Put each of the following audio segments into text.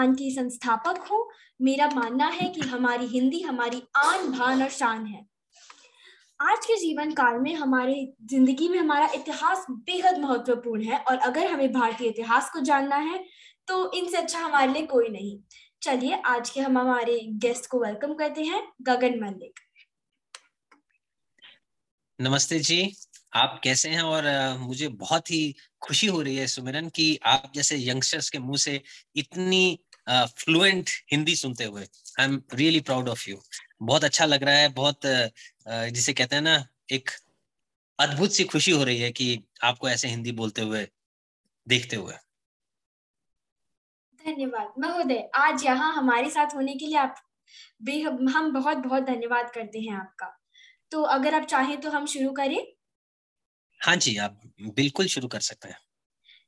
आन की संस्थापक हूँ, मेरा मानना है कि हमारी हिंदी हमारी आन, भान और शान है। आज के जीवन काल में हमारे, ज़िंदगी में हमारा इतिहास बेहद महत्वपूर्ण है और अगर हमें भारतीय इतिहास को जानना है तो इनसे अच्छा हमारे लिए कोई नहीं। चलिए, आज के हम हमारे गेस्ट को वेलकम करते हैं, गगन मल्लिक। नमस्ते जी, आप कैसे हैं? और मुझे बहुत ही खुशी हो रही है सुमिरन कि आप जैसे यंगस्टर्स के मुँह से इतनी फ्लुएंट हिंदी सुनते हुए। I am really proud of you बहुत अच्छा लग रहा है बहुत जिसे कहते हैं ना एक अद्भुत सी खुशी हो रही है कि आपको ऐसे हिंदी बोलते हुए देखते हुए। धन्यवाद। महोदय आज यहाँ हमारे साथ होने के लिए आप हम बहुत बहुत धन्यवाद करते हैं आपका। तो अगर आप चाहें तो हम शुरू करें। हाँ जी आप बिल्कुल शुरू कर सकते हैं।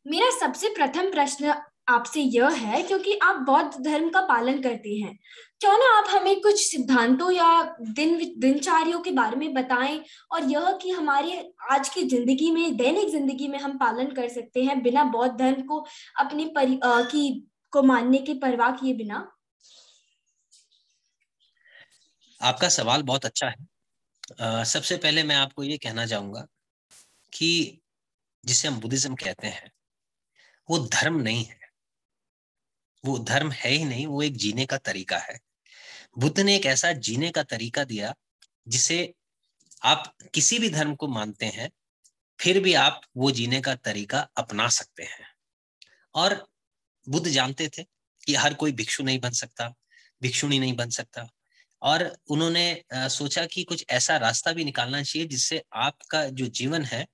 मेरा सबसे प्रथम प्रश्न आपसे यह है क्योंकि आप बौद्ध धर्म का पालन करती हैं। क्यों ना आप हमें कुछ सिद्धांतों या दिन दिनचार्यों के बारे में बताएँ और यह कि हमारे आज की ज़िंदगी में दैनिक ज़िंदगी में हम पालन कर सकते हैं बिना बौद्ध धर्म को अपनी परि आ, की को मानने की परवाह किए बिना। आपका सवाल बहुत अच्छा है। आ, सबसे पहले मैं आपको ये कहना चाहूँगा कि जिसे हम बुद्धिज्म कहते हैं वो धर्म नहीं है। वो धर्म है ही नहीं, वो एक जीने का तरीका है। बुद्ध ने एक ऐसा जीने का तरीका दिया, जिसे आप किसी भी धर्म को मानते हैं, फिर भी आप वो जीने का तरीका अपना सकते हैं। और बुद्ध जानते थे कि हर कोई भिक्षु नहीं बन सकता, भिक्षुणी नहीं बन सकता। और उन्होंने सोचा कि कुछ ऐसा रास्ता भी निकालना चाहिए, जिससे आपका जो जीवन है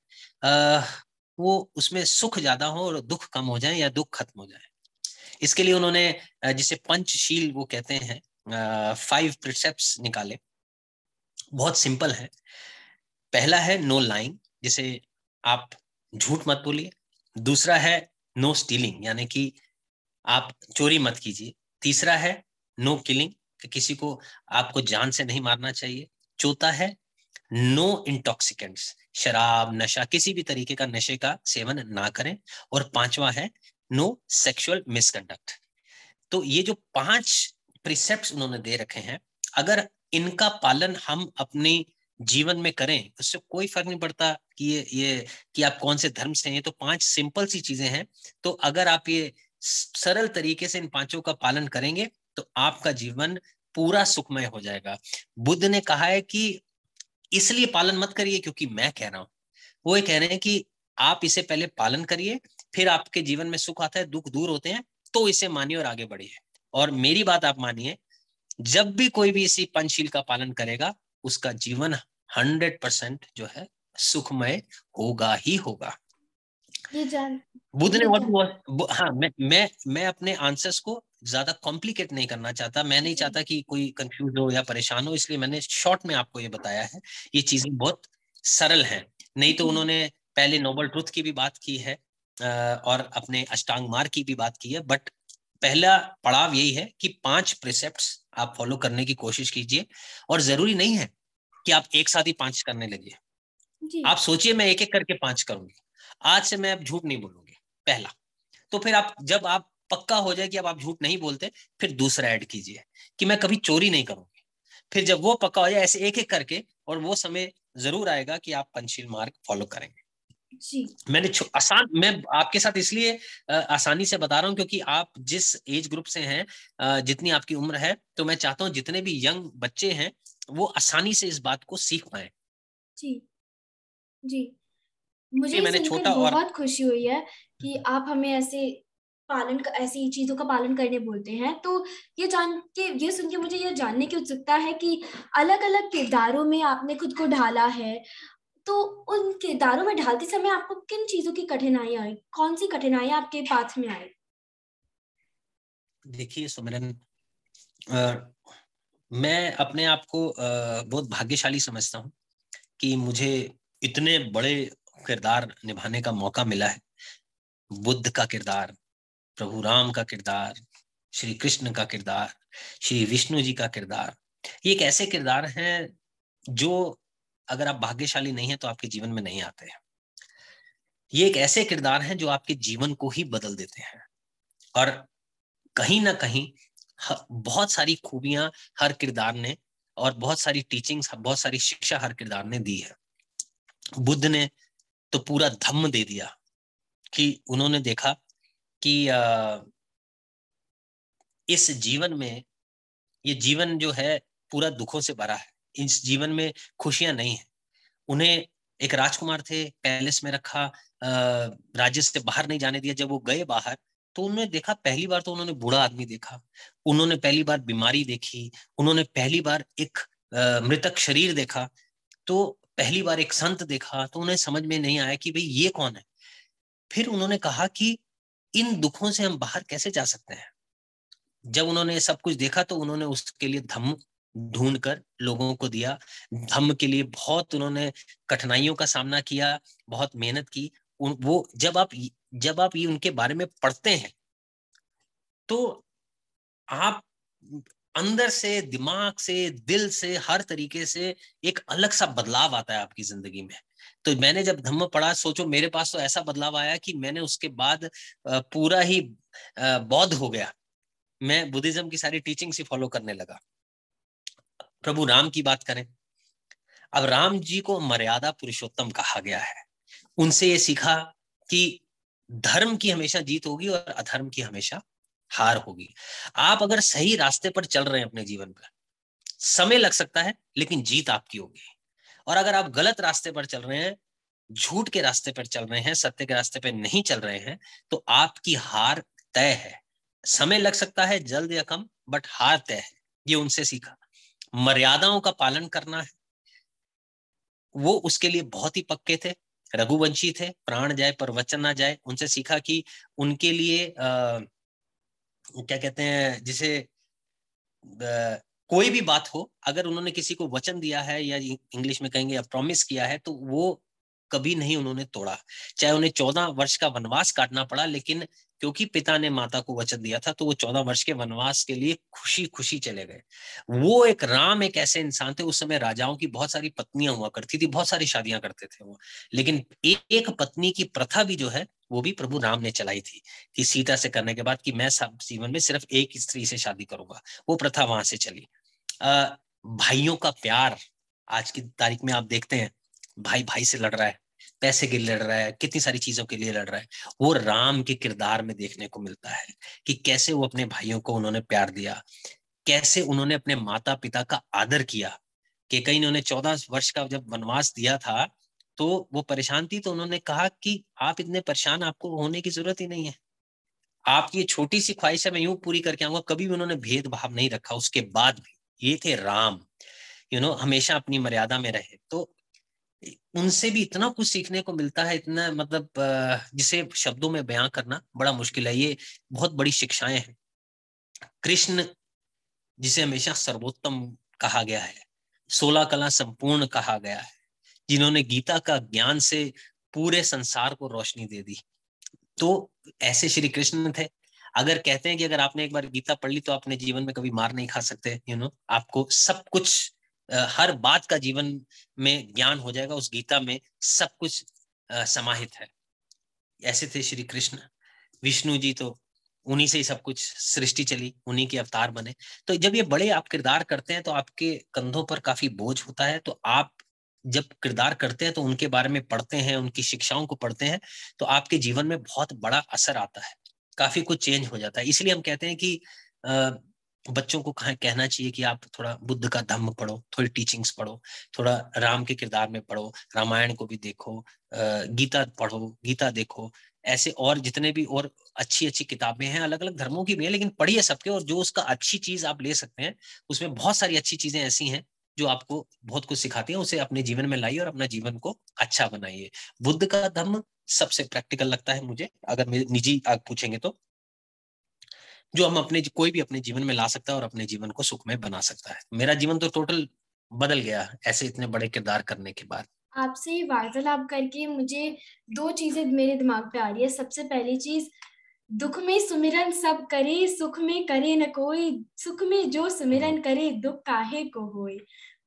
वो उसमें सुख ज़्यादा हो और दुख कम हो जाए या दुख खत्म हो जाए। इसके लिए उन्होंने जिसे पंचशील वो कहते हैं फाइव प्रिसेप्ट्स निकाले। बहुत सिंपल है। पहला है नो लाइंग जिसे आप झूठ मत बोलिए। दूसरा है नो स्टीलिंग यानी कि आप चोरी मत कीजिए। तीसरा है नो किलिंग कि किसी को आपको जान से नहीं मारना चाहिए। चौथा है नो इंटॉक्सिकेंट्स शराब, नशा, किसी भी तरीके का नशे का सेवन ना करें। और पांचवा है नो सेक्सुअल मिसकंडक्ट। तो ये जो पाँच प्रिसेप्ट उन्होंने दे रखे हैं, अगर इनका पालन हम अपने जीवन में करें, उससे कोई फ़र्क नहीं पड़ता कि ये ये, कि आप कौन से धर्म से हैं तो पाँच सिंपल सी चीज़ें हैं। तो अगर आप ये सरल तरीके से इन पाँचों का पालन करेंगे तो आपका जीवन पूरा सुखमय हो जाएगा। बुद्ध ने कहा है कि इसलिए पालन मत करिए क्योंकि मैं कह रहा हूँ। वो ये कह रहे हैं कि आप इसे पहले पालन करिए फिर आपके जीवन में सुख आता है दुख दूर होते हैं तो इसे मानिए और आगे बढ़िए। और मेरी बात आप मानिए जब भी कोई भी इसी पंचशील का पालन करेगा उसका जीवन हंड्रेड परसेंट जो है सुखमय होगा ही होगा। बुद्ध ने बहुत हाँ मैं मैं मैं अपने आंसर्स को ज़्यादा कॉम्प्लिकेट नहीं करना चाहता। मैं नहीं चाहता कि कोई कंफ्यूज हो या परेशान हो इसलिए मैंने शॉर्ट में आपको ये बताया है। ये चीज़ें बहुत सरल हैं। नहीं तो उन्होंने पहले नोबल ट्रुथ की भी बात की है और अपने अष्टांग मार्ग की भी बात की है बट पहला पड़ाव यही है कि पाँच प्रिसेप्ट आप फॉलो करने की कोशिश कीजिए और ज़रूरी नहीं है कि आप एक साथ ही पाँच करने लगिए आप सोचिए मैं एक एक करके पाँच करूँगी। आज से मैं अब झूठ नहीं बोलूँगी पहला। तो फिर आप जब आप पक्का हो जाए कि अब आप झूठ नहीं बोलते फिर दूसरा ऐड कीजिए कि मैं कभी चोरी नहीं करूँगी। फिर जब वो पक्का हो जाए ऐसे एक एक करके और वो समय ज़रूर आएगा कि आप पंचशील मार्ग फॉलो करेंगे। जी। मैंने आसान मैं आपके साथ इसलिए आसानी से बता रहा हूँ क्योंकि आप जिस एज ग्रुप से हैं जितनी आपकी उम्र है तो मैं चाहता हूँ जितने भी यंग बच्चे हैं वो आसानी से इस बात को सीख पाए। जी। जी। मुझे मैंने छोटा और बहुत खुशी हुई है कि आप हमें ऐसे पालन ऐसी चीज़ों का पालन करने बोलते हैं। तो ये जान के ये सुन के मुझे ये जानने की उत्सुकता है कि अलग अलग किरदारों में आपने खुद को ढाला है तो उन किरदारों में ढालते समय आपको किन चीज़ों की कठिनाई आई? कौन सी कठिनाई आपके पास में आई? देखिए, सुमिरन मैं अपने आप को बहुत भाग्यशाली समझता हूँ कि मुझे इतने बड़े किरदार निभाने का मौका मिला है। बुद्ध का किरदार, प्रभु राम का किरदार, श्री कृष्ण का किरदार, श्री विष्णु जी का किरदार, ये एक ऐसे किरदार हैं जो अगर आप भाग्यशाली नहीं है तो आपके जीवन में नहीं आते हैं। ये एक ऐसे किरदार हैं, जो आपके जीवन को ही बदल देते हैं। और कहीं ना कहीं बहुत सारी खूबियाँ हर किरदार ने और बहुत सारी टीचिंग्स बहुत सारी शिक्षा हर किरदार ने दी है। बुद्ध ने तो पूरा धम्म दे दिया कि उन्होंने देखा कि इस जीवन में ये जीवन जो है पूरा दुखों से भरा है। इस जीवन में खुशियाँ नहीं है। उन्हें एक राजकुमार थे, पैलेस में रखा राज्य से बाहर नहीं जाने दिया। जब वो गए बाहर तो उन्होंने देखा, पहली बार तो उन्होंने बूढ़ा आदमी देखा। उन्होंने पहली बार बीमारी देखी, उन्होंने पहली बार एक मृतक शरीर देखा। तो पहली बार एक संत देखा तो उन्हें समझ में नहीं आया कि भाई ये कौन है। फिर उन्होंने कहा कि इन दुखों से हम बाहर कैसे जा सकते हैं? जब उन्होंने सब कुछ देखा तो उन्होंने उसके लिए धम्म ढूंढ कर लोगों को दिया। धम्म के लिए बहुत उन्होंने कठिनाइयों का सामना किया, बहुत मेहनत की। वो जब आप जब आप ये उनके बारे में पढ़ते हैं तो आप अंदर से, दिमाग से, दिल से, हर तरीके से एक अलग सा बदलाव आता है आपकी ज़िंदगी में। तो मैंने जब धम्म पढ़ा, सोचो मेरे पास तो ऐसा बदलाव आया कि मैंने उसके बाद पूरा ही बौद्ध हो गया। मैं बुद्धिज्म की सारी टीचिंग ही फॉलो करने लगा। प्रभु राम की बात करें। अब राम जी को मर्यादा पुरुषोत्तम कहा गया है। उनसे ये सीखा कि धर्म की हमेशा जीत होगी और अधर्म की हमेशा हार होगी। आप अगर सही रास्ते पर चल रहे हैं अपने जीवन पर, समय लग सकता है, लेकिन जीत आपकी होगी। और अगर आप गलत रास्ते पर चल रहे हैं, झूठ के रास्ते पर चल रहे हैं, सत्य के रास्ते पर नहीं चल रहे हैं तो आपकी हार तय है। समय लग सकता है, जल्द या कम, बट हार तय है। ये उनसे सीखा। मर्यादाओं का पालन करना है। वो उसके लिए बहुत ही पक्के थे रघुवंशी थे प्राण जाए पर वचन ना जाए। उनसे सीखा कि उनके लिए आ, क्या कहते हैं जिसे कोई भी बात हो अगर उन्होंने किसी को वचन दिया है या इंग्लिश में कहेंगे या प्रॉमिस किया है तो वो कभी नहीं उन्होंने तोड़ा। चाहे उन्हें चौदह वर्ष का वनवास काटना पड़ा लेकिन क्योंकि पिता ने माता को वचन दिया था तो वो चौदह वर्ष के वनवास के लिए खुशी खुशी चले गए। वो एक राम एक ऐसे इंसान थे उस समय राजाओं की बहुत सारी पत्नियाँ हुआ करती थी बहुत सारी शादियाँ करते थे वो। लेकिन एक पत्नी की प्रथा भी जो है वो भी प्रभु राम ने चलाई थी कि सीता से करने के बाद कि मैं सब जीवन में सिर्फ़ एक स्त्री से शादी करूँगा। वो प्रथा वहाँ से चली। आ, भाइयों का प्यार आज की तारीख में आप देखते हैं भाई भाई से लड़ रहा है। पैसे के लिए लड़ रहा है कितनी सारी चीज़ों के लिए लड़ रहा है वो राम के किरदार में देखने को मिलता है कि कैसे वो अपने भाइयों को उन्होंने प्यार दिया कैसे उन्होंने अपने माता पिता का आदर किया कि कहीं उन्होंने चौदह वर्ष का जब वनवास दिया था तो वो परेशान थी तो उन्होंने कहा कि आप इतने परेशान आपको होने की ज़रूरत ही नहीं है। आपकी छोटी सी ख्वाहिश है मैं यूँ पूरी करके आऊँगा कभी भी उन्होंने भेदभाव नहीं रखा उसके बाद भी। ये थे Ram. You you know know, हमेशा अपनी मर्यादा में रहे। तो उनसे भी इतना कुछ सीखने को मिलता है इतना मतलब जिसे शब्दों में बयां करना बड़ा मुश्किल है। ये बहुत बड़ी शिक्षाएँ हैं। कृष्ण जिसे हमेशा सर्वोत्तम कहा गया है सोलह कला संपूर्ण कहा गया है जिन्होंने गीता का ज्ञान से पूरे संसार को रोशनी दे दी। तो ऐसे श्री कृष्ण थे। अगर कहते हैं कि अगर आपने एक बार गीता पढ़ ली तो आपने जीवन में कभी मार नहीं खा सकते यू you नो know, आपको सब कुछ हर बात का जीवन में ज्ञान हो जाएगा, उस गीता में सब कुछ समाहित है। ऐसे थे श्री कृष्ण। विष्णु जी तो उन्हीं से ही सब कुछ सृष्टि चली, उन्हीं के अवतार बने। तो जब ये बड़े आप किरदार करते हैं तो आपके कंधों पर काफ़ी बोझ होता है। तो आप जब किरदार करते हैं तो उनके बारे में पढ़ते हैं, उनकी शिक्षाओं को पढ़ते हैं तो आपके जीवन में बहुत बड़ा असर आता है। काफ़ी कुछ चेंज हो जाता है। इसलिए हम कहते हैं कि बच्चों को कहा, कहना चाहिए कि आप थोड़ा बुद्ध का धम्म पढ़ो, थोड़ी टीचिंग्स पढ़ो, थोड़ा राम के किरदार में पढ़ो, रामायण को भी देखो गीता पढ़ो, गीता देखो, ऐसे और जितने भी और अच्छी अच्छी किताबें हैं अलग अलग धर्मों की भी है, लेकिन पढ़िए सबके और जो उसका अच्छी चीज़ आप ले सकते हैं, उसमें बहुत सारी अच्छी चीज़ें ऐसी हैं, जो आपको बहुत कुछ सिखाती है, उसे अपने जीवन में लाइए और अपना जीवन को अच्छा बनाइए। बुद्ध का धम्म सबसे प्रैक्टिकल लगता है मुझे, अगर निजी आप पूछेंगे तो। जो हम अपने कोई भी अपने जीवन में ला सकता है और अपने जीवन को सुखमय बना सकता है। मेरा जीवन तो टोटल बदल गया ऐसे इतने बड़े किरदार करने के बाद। आपसे वार्तालाप करके मुझे दो चीज़ें मेरे दिमाग पे आ रही है। सबसे पहली चीज़ दुख में सुमिरन सब करे सुख में करे न कोई सुख में जो सुमिरन करे दुख काहे को होए?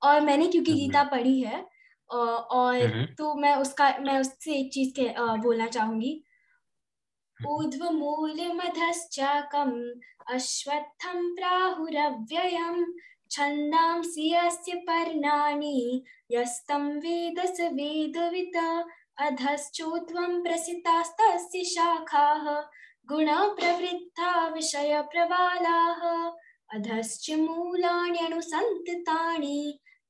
और मैंने क्योंकि गीता पढ़ी है और तो मैं उसका मैं उससे एक चीज़ के बोलना चाहूँगी। ऊर्ध्व मूल मधश्चाकम अश्वत्थम प्राहुरव्ययम छन्दांसि यस्य पर्णानि यस्तं वेद स वेदवित अधश्चोत्वं प्रसितास्तस्य शाखाः गुणप्रवृत्ता विषयप्रबालाः अधश्च मूलाण्यनुसन्ततानि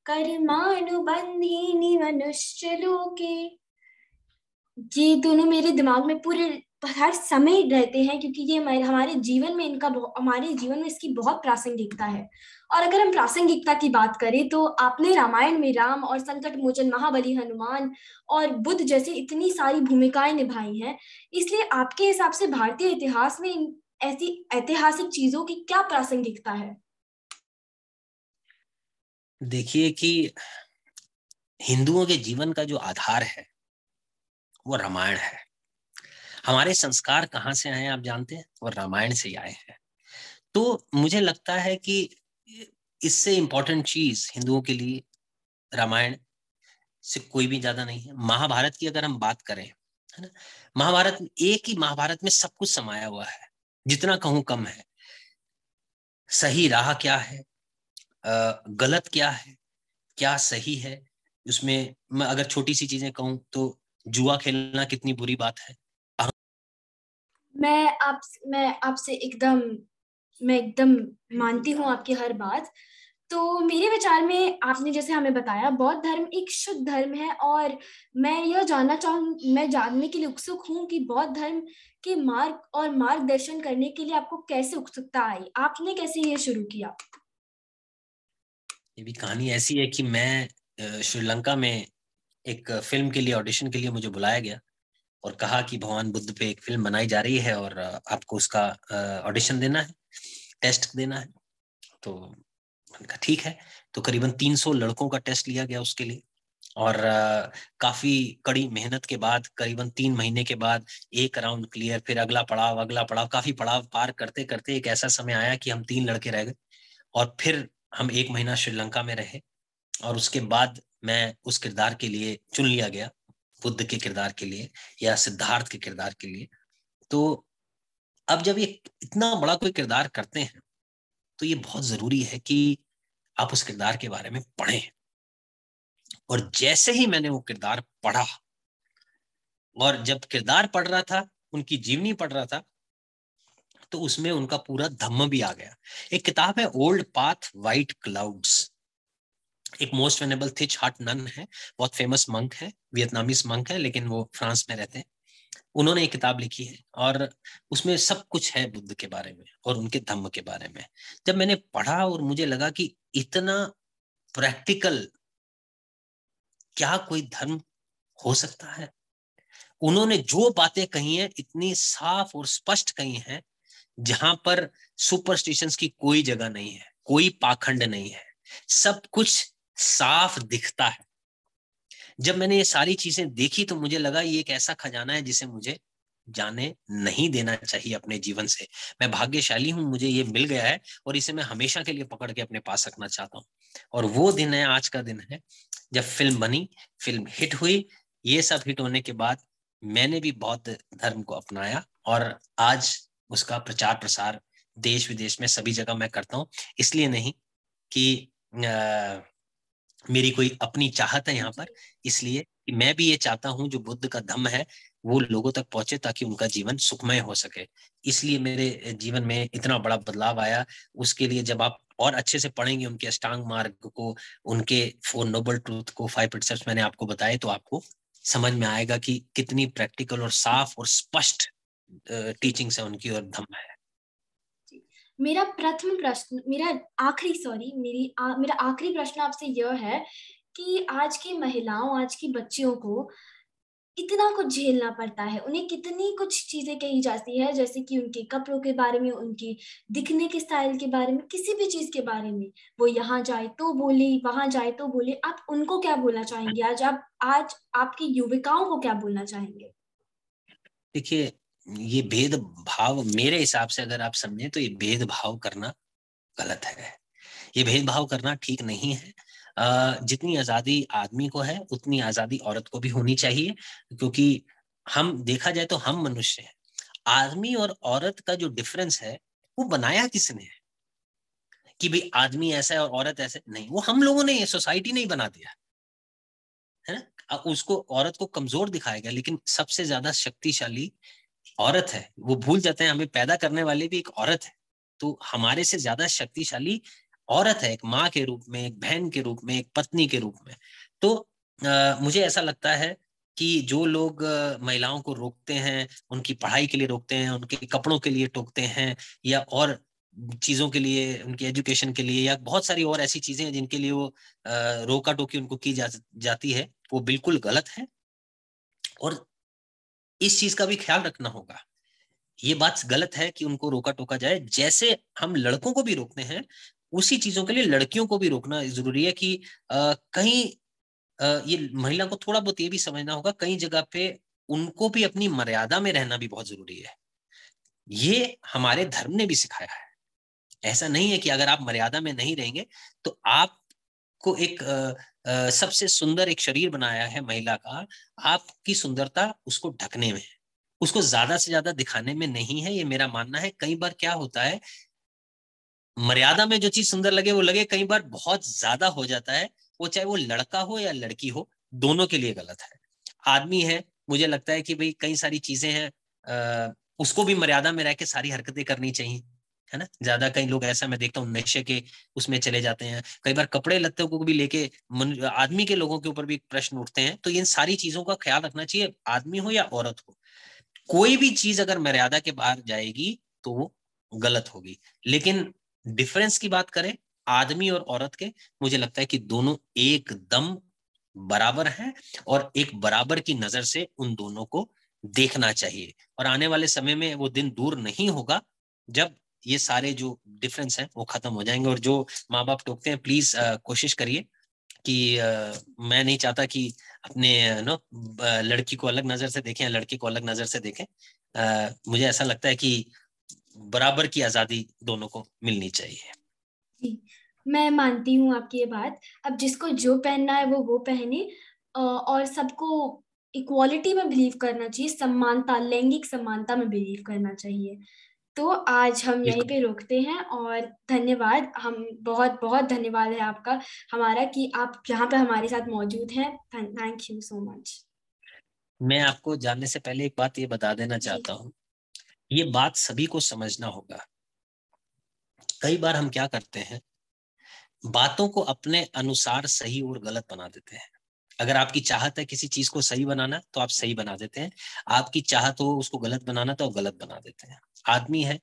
कर्मानुबन्धीनि मनुष्यलोके ये दोनों मेरे दिमाग में पूरे हर समय रहते हैं, क्योंकि ये हमारे जीवन में इनका हमारे जीवन में इसकी बहुत प्रासंगिकता है। और अगर हम प्रासंगिकता की बात करें तो आपने रामायण में राम और संकट मोचन, महाबली, हनुमान और बुद्ध जैसे इतनी सारी भूमिकाएँ निभाई हैं, इसलिए आपके हिसाब से भारतीय इतिहास में इन ऐसी ऐतिहासिक चीज़ों की क्या प्रासंगिकता है? देखिए कि हिंदुओं के जीवन का जो आधार है वो रामायण है। हमारे संस्कार कहाँ से आए आप जानते हैं? वो रामायण से ही आए हैं। तो मुझे लगता है कि इससे इंपॉर्टेंट चीज़ हिंदुओं के लिए रामायण से कोई भी ज़्यादा नहीं है। महाभारत की अगर हम बात करें, है ना? महाभारत एक ही महाभारत में सब कुछ समाया हुआ है। जितना कहूँ कम है। सही राह क्या है? गलत क्या है? क्या सही है? उसमें मैं अगर छोटी सी चीज़ें कहूँ तो जुआ खेलना कितनी बुरी बात है? मैं आप मैं आपसे एकदम मैं एकदम मानती हूँ आपकी हर बात। तो मेरे विचार में आपने जैसे हमें बताया बौद्ध धर्म एक शुद्ध धर्म है और मैं यह जानना चाहूँ मैं जानने के लिए उत्सुक हूँ कि बौद्ध धर्म के मार्ग और मार्गदर्शन करने के लिए आपको कैसे उत्सुकता आई? आपने कैसे ये शुरू किया? ये भी कहानी ऐसी है कि मैं श्रीलंका में एक फ़िल्म के लिए, ऑडिशन के लिए मुझे बुलाया गया और कहा कि भगवान बुद्ध पे एक फ़िल्म बनाई जा रही है और आपको उसका ऑडिशन देना है, टेस्ट देना है। तो ठीक है। तो करीबन 300 लड़कों का टेस्ट लिया गया उसके लिए और काफ़ी कड़ी मेहनत के बाद, करीबन तीन महीने के बाद, एक राउंड क्लियर, फिर अगला पड़ाव अगला पड़ाव, काफ़ी पड़ाव पार करते करते एक ऐसा समय आया कि हम तीन लड़के रह गए और फिर हम एक महीना श्रीलंका में रहे। और उसके बाद मैं उस किरदार के लिए चुन लिया गया, बुद्ध के किरदार के लिए या सिद्धार्थ के किरदार के लिए। तो अब जब ये इतना बड़ा कोई किरदार करते हैं तो ये बहुत ज़रूरी है कि आप उस किरदार के बारे में पढ़ें। और जैसे ही मैंने वो किरदार पढ़ा, और जब किरदार पढ़ रहा था, उनकी जीवनी पढ़ रहा था तो उसमें उनका पूरा धम्म भी आ गया। एक किताब है, ओल्ड पाथ वाइट क्लाउड्स। एक most venerable Thich Nhat Hanh है, बहुत फ़ेमस मंक है वियतनामीज मंक है, लेकिन वो फ्रांस में रहते हैं। उन्होंने एक किताब लिखी है और उसमें सब कुछ है बुद्ध के बारे में और उनके धम्म के बारे में। जब मैंने पढ़ा और मुझे लगा कि इतना प्रैक्टिकल क्या कोई धर्म हो सकता है? उन्होंने जो बातें कही हैं, इतनी साफ़ और स्पष्ट कही हैं, जहाँ पर सुपरस्टिशंस की कोई जगह नहीं है, कोई पाखंड नहीं है। सब कुछ साफ़ दिखता है। जब मैंने ये सारी चीज़ें देखी तो मुझे लगा ये एक ऐसा खजाना है जिसे मुझे जाने नहीं देना चाहिए अपने जीवन से। मैं भाग्यशाली हूँ मुझे ये मिल गया है और इसे मैं हमेशा के लिए पकड़ के अपने पास रखना चाहता हूँ। और वो दिन है आज का दिन है जब फ़िल्म बनी फ़िल्म हिट हुई ये सब हिट होने के बाद मैंने भी बौद्ध धर्म को अपनाया और आज उसका प्रचार प्रसार देश विदेश में सभी जगह मैं करता हूँ। इसलिए नहीं कि आ, मेरी कोई अपनी चाहत है यहाँ पर इसलिए मैं भी ये चाहता हूँ जो बुद्ध का धम्म है वो लोगों तक पहुँचे ताकि उनका जीवन सुखमय हो सके। इसलिए मेरे जीवन में इतना बड़ा बदलाव आया। उसके लिए जब आप और अच्छे से पढ़ेंगे उनके अष्टांग मार्ग को उनके फोर नोबल ट्रूथ को फाइव प्रिंसिपल्स मैंने आपको बताए तो आपको समझ में आएगा कि कितनी प्रैक्टिकल और साफ़ और स्पष्ट टीचिंग्स है उनकी और धम्म है। मेरा प्रथम प्रश्न मेरा आखिरी सॉरी मेरी आ, मेरा आखिरी प्रश्न आपसे यह है कि आज की महिलाओं आज की बच्चियों को इतना कुछ झेलना पड़ता है? उन्हें कितनी कुछ चीज़ें कही जाती है जैसे कि उनके कपड़ों के बारे में उनके दिखने के स्टाइल के बारे में किसी भी चीज़ के बारे में। वो यहाँ जाए तो बोले वहाँ जाए तो बोले आप उनको क्या बोलना चाहेंगे? आज आप आज आपकी युविकाओं को क्या बोलना चाहेंगे? देखिए ये भेद भाव मेरे हिसाब से अगर आप समझें तो ये भेदभाव करना गलत है। ये भेदभाव करना ठीक नहीं है। जितनी आज़ादी आदमी को है, उतनी आज़ादी औरत को भी होनी चाहिए, क्योंकि हम, देखा जाए तो हम मनुष्य हैं। आदमी और औरत का जो डिफरेंस है, वो बनाया किसने? है कि भाई आदमी ऐसा है और औरत ऐसे, नहीं, वो हम लोगों ने सोसाइटी नहीं बना दिया। है ना? उसको, औरत को कमज़ोर दिखाया गया, लेकिन सबसे ज़्यादा शक्तिशाली औरत है वो भूल जाते हैं हमें पैदा करने वाली भी एक औरत है। तो हमारे से ज़्यादा शक्तिशाली औरत है एक माँ के रूप में एक बहन के रूप में एक पत्नी के रूप में। तो आ, मुझे ऐसा लगता है कि जो लोग महिलाओं को रोकते हैं उनकी पढ़ाई के लिए रोकते हैं उनके कपड़ों के लिए टोकते हैं या और चीज़ों के लिए उनकी एजुकेशन के लिए या बहुत सारी और ऐसी चीज़ें हैं जिनके लिए वो रोका टोकी उनको की जा, जाती है वो बिल्कुल गलत है। और इस चीज़ का भी ख्याल रखना होगा। ये बात गलत है कि उनको रोका टोका जाए। जैसे हम लड़कों को भी रोकते हैं उसी चीज़ों के लिए लड़कियों को भी रोकना ज़रूरी है कि आ, कहीं आ, ये महिला को थोड़ा बहुत ये भी समझना होगा कई जगह पे उनको भी अपनी मर्यादा में रहना भी बहुत ज़रूरी है। ये हमारे धर्म ने भी सिखाया है। ऐसा नहीं है कि अगर आप मर्यादा में नहीं रहेंगे तो आपको एक आ, सबसे सुंदर एक शरीर बनाया है महिला का आपकी सुंदरता उसको ढकने में है। उसको ज़्यादा से ज़्यादा दिखाने में नहीं है ये मेरा मानना है। कई बार क्या होता है मर्यादा में जो चीज़ सुंदर लगे वो लगे कई बार बहुत ज़्यादा हो जाता है वो चाहे वो लड़का हो या लड़की हो दोनों के लिए गलत है। आदमी है मुझे लगता है कि भाई कई सारी चीज़ें हैं उसको भी मर्यादा में रह के सारी हरकतें करनी चाहिए। है ना? ज़्यादा कई लोग ऐसा मैं देखता हूँ, नशे के उसमें चले जाते हैं। कई बार कपड़े लत्ते को भी लेके आदमी के लोगों के ऊपर भी प्रश्न उठते हैं तो इन सारी चीज़ों का ख्याल रखना चाहिए, आदमी हो या औरत हो। कोई भी चीज़ अगर मर्यादा के बाहर जाएगी तो वो गलत होगी। लेकिन डिफरेंस की बात करें, आदमी और औरत के, मुझे लगता है कि दोनों एकदम बराबर हैं और एक बराबर की नज़र से उन दोनों को देखना चाहिए। और आने वाले समय में वो दिन दूर नहीं होगा, जब ये सारे जो डिफरेंस हैं वो खत्म हो जाएँगे। और जो माँ बाप टोकते हैं प्लीज़ कोशिश करिए कि आ, मैं नहीं चाहता कि अपने नो लड़की को अलग नज़र से देखें लड़की को अलग नज़र से देखें। आ, मुझे ऐसा लगता है कि बराबर की आज़ादी दोनों को मिलनी चाहिए। मैं मानती हूँ आपकी ये बात। अब जिसको जो पहनना है वो वो पहने। और सबको इक्वालिटी में बिलीव करना चाहिए समानता लैंगिक समानता में बिलीव करना चाहिए। तो आज हम यहीं पे रोकते हैं और धन्यवाद हम बहुत बहुत धन्यवाद है आपका हमारा कि आप यहाँ पे हमारे साथ मौजूद हैं। Thank you so much. मैं आपको जानने से पहले एक बात ये बता देना चाहता हूँ ये बात सभी को समझना होगा। कई बार हम क्या करते हैं बातों को अपने अनुसार सही और गलत बना देते हैं। अगर आपकी चाहत है किसी चीज़ को सही बनाना तो आप सही बना देते हैं। आपकी चाहत हो उसको गलत बनाना तो आप गलत बना देते हैं। आदमी है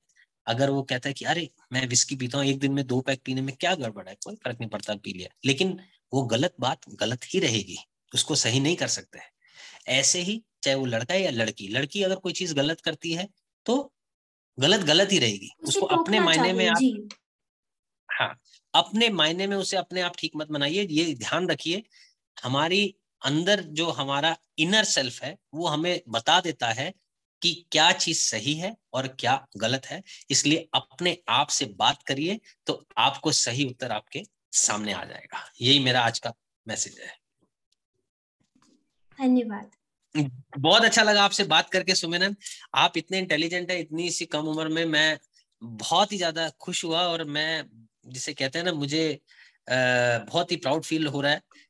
अगर वो कहता है कि अरे मैं विस्की पीता हूँ एक दिन में दो पैक पीने में क्या गड़बड़ है? कोई फ़र्क नहीं पड़ता पी लिया। लेकिन वो गलत बात गलत ही रहेगी उसको सही नहीं कर सकते ऐसे ही चाहे वो लड़का है या लड़की लड़की अगर कोई चीज़ गलत करती है तो गलत गलत ही रहेगी। उसको अपने मायने में आप हाँ अपने मायने में उसे अपने आप ठीक मत बनाइए ये ध्यान रखिए हमारी अंदर जो हमारा इनर सेल्फ है वो हमें बता देता है कि क्या चीज़ सही है और क्या गलत है। इसलिए अपने आप से बात करिए तो आपको सही उत्तर आपके सामने आ जाएगा। यही मेरा आज का मैसेज है। धन्यवाद। बहुत अच्छा लगा आपसे बात करके सुमेनन आप इतने इंटेलिजेंट है इतनी सी कम उम्र में मैं बहुत ही ज़्यादा खुश हुआ और मैं जिसे कहते हैं ना मुझे बहुत ही प्राउड फील हो रहा है।